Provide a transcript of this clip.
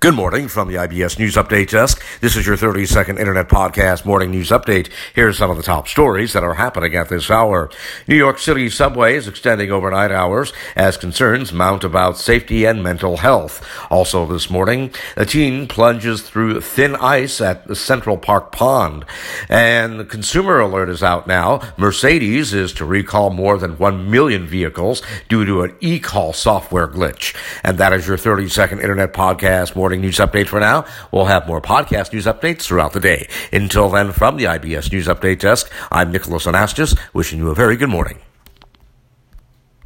Good morning from the IBS News Update Desk. This is your 30 second internet podcast morning news update. Here's some of the top stories that are happening at this hour. New York City subway is extending overnight hours as concerns mount about safety and mental health. Also this morning, a teen plunges through thin ice at the Central Park Pond. And the consumer alert is out now. Mercedes is to recall more than 1 million vehicles due to an e-call software glitch. And that is your 30 second internet podcast morning news update for now. We'll have more podcast news updates throughout the day. Until then, from the IBS News Update Desk, I'm Nicholas Anastas, wishing you a very good morning.